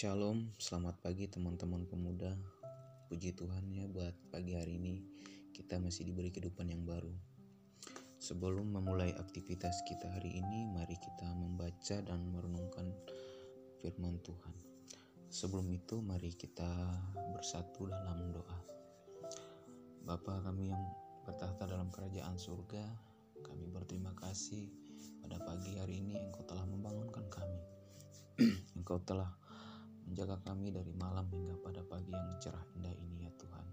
Shalom, selamat pagi teman-teman pemuda. Puji Tuhan ya buat pagi hari ini kita masih diberi kehidupan yang baru. Sebelum memulai aktivitas kita hari ini, mari kita membaca dan merenungkan firman Tuhan. Sebelum itu mari kita bersatu dalam doa. Bapa kami yang bertahta dalam kerajaan surga, kami berterima kasih pada pagi hari ini Engkau telah membangunkan kami. Engkau telah Menjaga kami dari malam hingga pada pagi yang cerah indah ini ya Tuhan.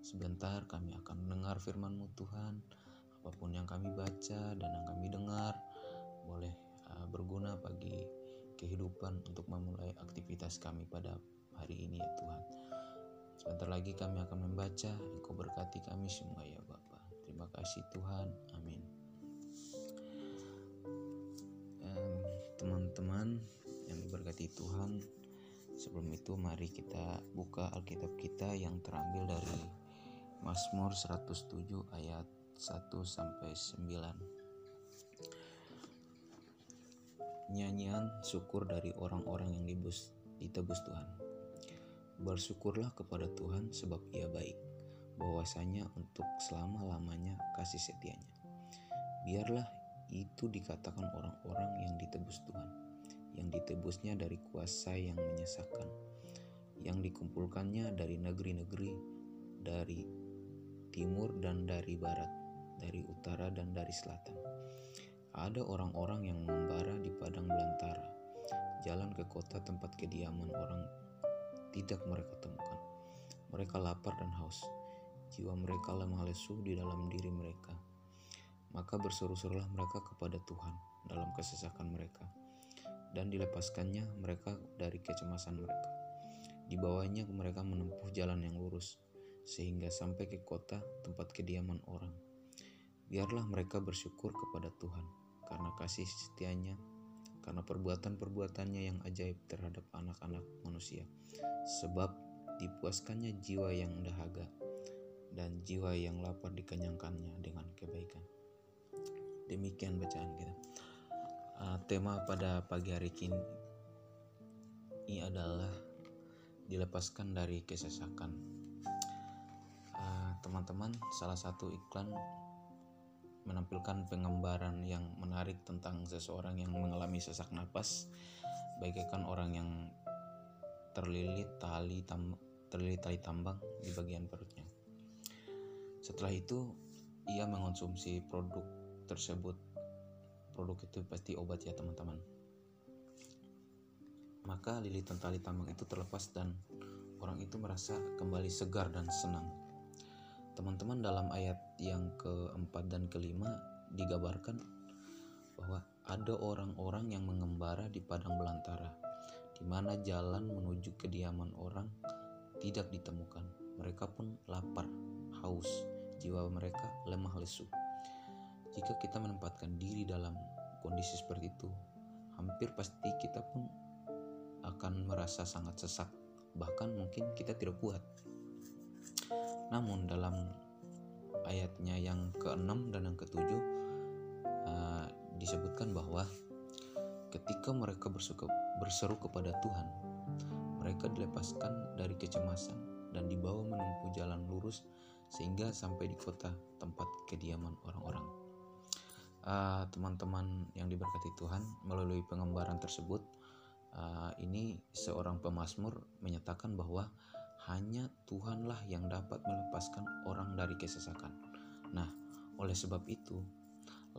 Sebentar kami akan mendengar firman-Mu Tuhan. Apa pun yang kami baca dan yang kami dengar boleh uh, berguna bagi kehidupan untuk memulai aktivitas kami pada hari ini ya Tuhan. Sebentar lagi kami akan membaca, Engkau berkati kami semua ya Bapa. Terima kasih Tuhan. Amin. Teman-teman yang diberkati Tuhan, Sebelum itu mari kita buka Alkitab kita yang terambil dari Mazmur 107 ayat 1 sampai 9. Nyanyian syukur dari orang-orang yang dibus, ditebus Tuhan. Bersyukurlah kepada Tuhan sebab ia baik, bahwasanya untuk selama-lamanya kasih setianya. Biarlah itu dikatakan orang-orang yang ditebus Tuhan yang ditebusnya dari kuasa yang menyesakan, yang dikumpulkannya dari negeri-negeri, dari timur dan dari barat, dari utara dan dari selatan. Ada orang-orang yang mengembara di padang belantara, jalan ke kota tempat kediaman orang tidak mereka temukan. Mereka lapar dan haus, jiwa mereka lemah lesu di dalam diri mereka. Maka berseru-serulah mereka kepada Tuhan dalam kesesakan mereka dan dilepaskannya mereka dari kecemasan mereka. Di bawahnya mereka menempuh jalan yang lurus, sehingga sampai ke kota tempat kediaman orang. Biarlah mereka bersyukur kepada Tuhan, karena kasih setianya, karena perbuatan-perbuatannya yang ajaib terhadap anak-anak manusia. Sebab dipuaskannya jiwa yang dahaga, dan jiwa yang lapar dikenyangkannya dengan kebaikan. Demikian bacaan kita tema pada pagi hari ini ini adalah dilepaskan dari kesesakan. Ah, teman-teman, uh, salah satu iklan menampilkan penggambaran yang menarik tentang seseorang yang mengalami sesak napas, bagaikan orang yang terlilit tali tam, terlilit tali tambang di bagian perutnya. Setelah itu, ia mengonsumsi produk tersebut produk itu pasti obat ya teman-teman. Maka lilitan tali tambang itu terlepas dan orang itu merasa kembali segar dan senang. Teman-teman dalam ayat yang keempat dan kelima digambarkan bahwa ada orang-orang yang mengembara di padang belantara di mana jalan menuju kediaman orang tidak ditemukan. Mereka pun lapar haus. Jiwa mereka lemah lesu jika kita menempatkan diri dalam kondisi seperti itu, hampir pasti kita pun akan merasa sangat sesak, bahkan mungkin kita tidak kuat. Namun dalam ayatnya yang ke-6 dan yang ke-7 uh, disebutkan bahwa ketika mereka bersuka, berseru kepada Tuhan, mereka dilepaskan dari kecemasan dan dibawa menempuh jalan lurus sehingga sampai di kota tempat kediaman orang-orang. Eh, teman-teman uh, yang diberkati Tuhan melalui pengembaraan tersebut uh, ini seorang pemazmur menyatakan bahwa hanya Tuhanlah yang dapat melepaskan orang dari kesesakan. Nah, oleh sebab itu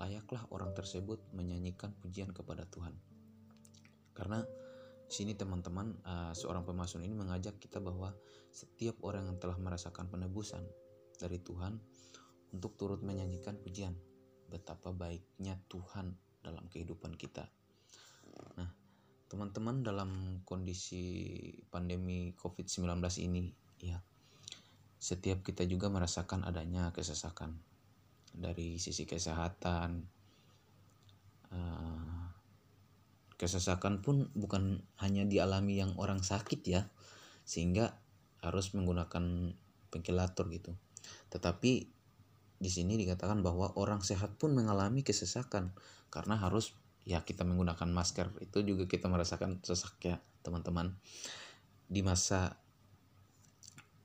layaklah orang tersebut menyanyikan pujian kepada Tuhan. Karena sini teman-teman uh, seorang pemazmur ini mengajak kita bahwa setiap orang yang telah merasakan penebusan dari Tuhan untuk turut menyanyikan pujian betapa baiknya Tuhan dalam kehidupan kita. Nah, teman-teman dalam kondisi pandemi COVID-19 ini ya setiap kita juga merasakan adanya kesesakan dari sisi kesehatan uh, kesesakan pun bukan hanya dialami yang orang sakit ya sehingga harus menggunakan ventilator gitu tetapi di sini dikatakan bahwa orang sehat pun mengalami kesesakan karena harus ya kita menggunakan masker itu juga kita merasakan sesak ya teman-teman di masa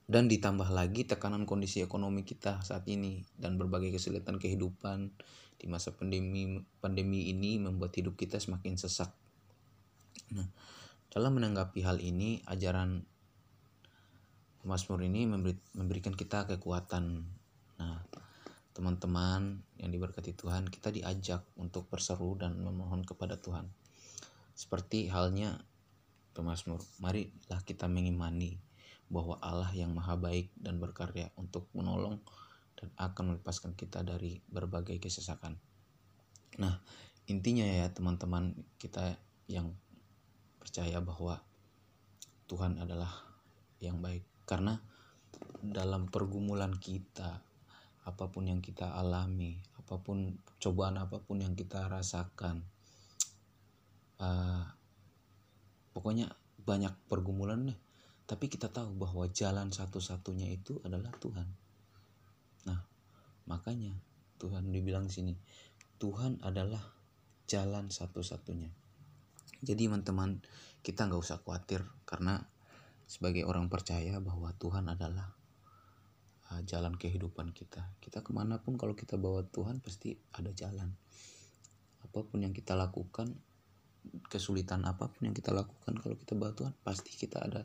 dan ditambah lagi tekanan kondisi ekonomi kita saat ini dan berbagai kesulitan kehidupan di masa pandemi pandemi ini membuat hidup kita semakin sesak. Nah, dalam menanggapi hal ini, ajaran Mazmur ini memberi, memberikan kita kekuatan. Nah, teman-teman yang diberkati Tuhan, kita diajak untuk berseru dan memohon kepada Tuhan. Seperti halnya pemazmur, marilah kita mengimani bahwa Allah yang maha baik dan berkarya untuk menolong dan akan melepaskan kita dari berbagai kesesakan. Nah, intinya ya teman-teman kita yang percaya bahwa Tuhan adalah yang baik karena dalam pergumulan kita apa pun yang kita alami apa pun cobaan apa pun yang kita rasakan uh, pokoknya banyak pergumulan deh tapi kita tahu bahwa jalan satu-satunya itu adalah Tuhan. Nah, makanya Tuhan dibilang di sini, Tuhan adalah jalan satu-satunya. Jadi teman-teman, kita nggak usah khawatir karena sebagai orang percaya bahwa Tuhan adalah uh, jalan kehidupan kita. Kita ke mana pun kalau kita bawa Tuhan pasti ada jalan. Apa pun yang kita lakukan, kesulitan apa pun yang kita lakukan kalau kita bawa Tuhan pasti kita ada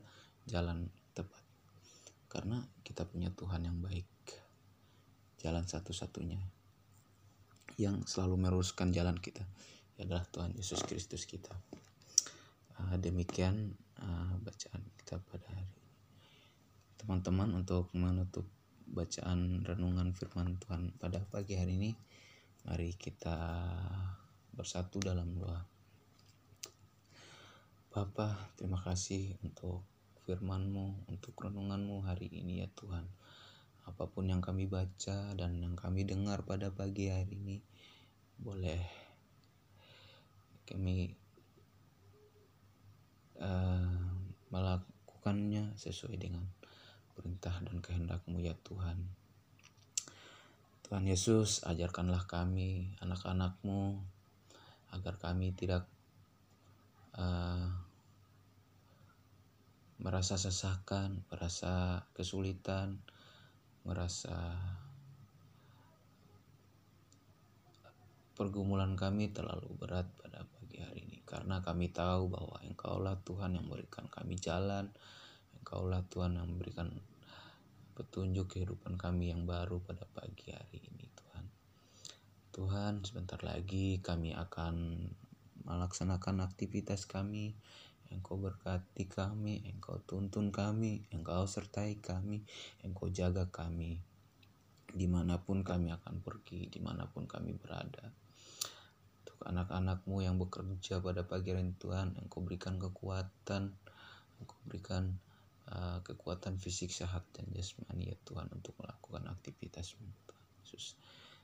jalan tepat karena kita punya Tuhan yang baik jalan satu-satunya yang selalu meruskan jalan kita adalah Tuhan Yesus Kristus kita uh, demikian uh, bacaan kita pada hari ini teman-teman untuk menutup bacaan renungan firman Tuhan pada pagi hari ini mari kita bersatu dalam doa Bapak terima kasih untuk firman-Mu, untuk renungan-Mu hari ini ya Tuhan. Apa pun yang kami baca dan yang kami dengar pada pagi hari ini, boleh kami uh, melakukannya sesuai dengan perintah dan kehendak-Mu ya Tuhan. Tuhan Yesus, ajarkanlah kami, anak-anak-Mu, agar kami tidak uh, merasa sesakan, merasa kesulitan, merasa pergumulan kami terlalu berat pada pagi hari ini karena kami tahu bahwa Engkaulah Tuhan yang memberikan kami jalan, Engkaulah Tuhan yang memberikan petunjuk kehidupan kami yang baru pada pagi hari ini Tuhan. Tuhan, sebentar lagi kami akan melaksanakan aktivitas kami Engkau berkati kami, Engkau tuntun kami, Engkau sertai kami, Engkau jaga kami. Di mana pun kami akan pergi, di mana pun kami berada. Untuk anak-anakmu yang bekerja pada pagi hari Tuhan, Engkau berikan kekuatan, Engkau berikan uh, kekuatan fisik sehat dan jasmani ya Tuhan untuk melakukan aktivitasmu Tuhan Yesus.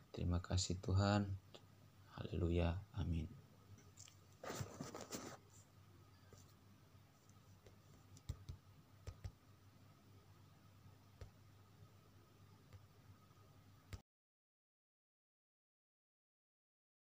Terima kasih Tuhan. Haleluya. Amin.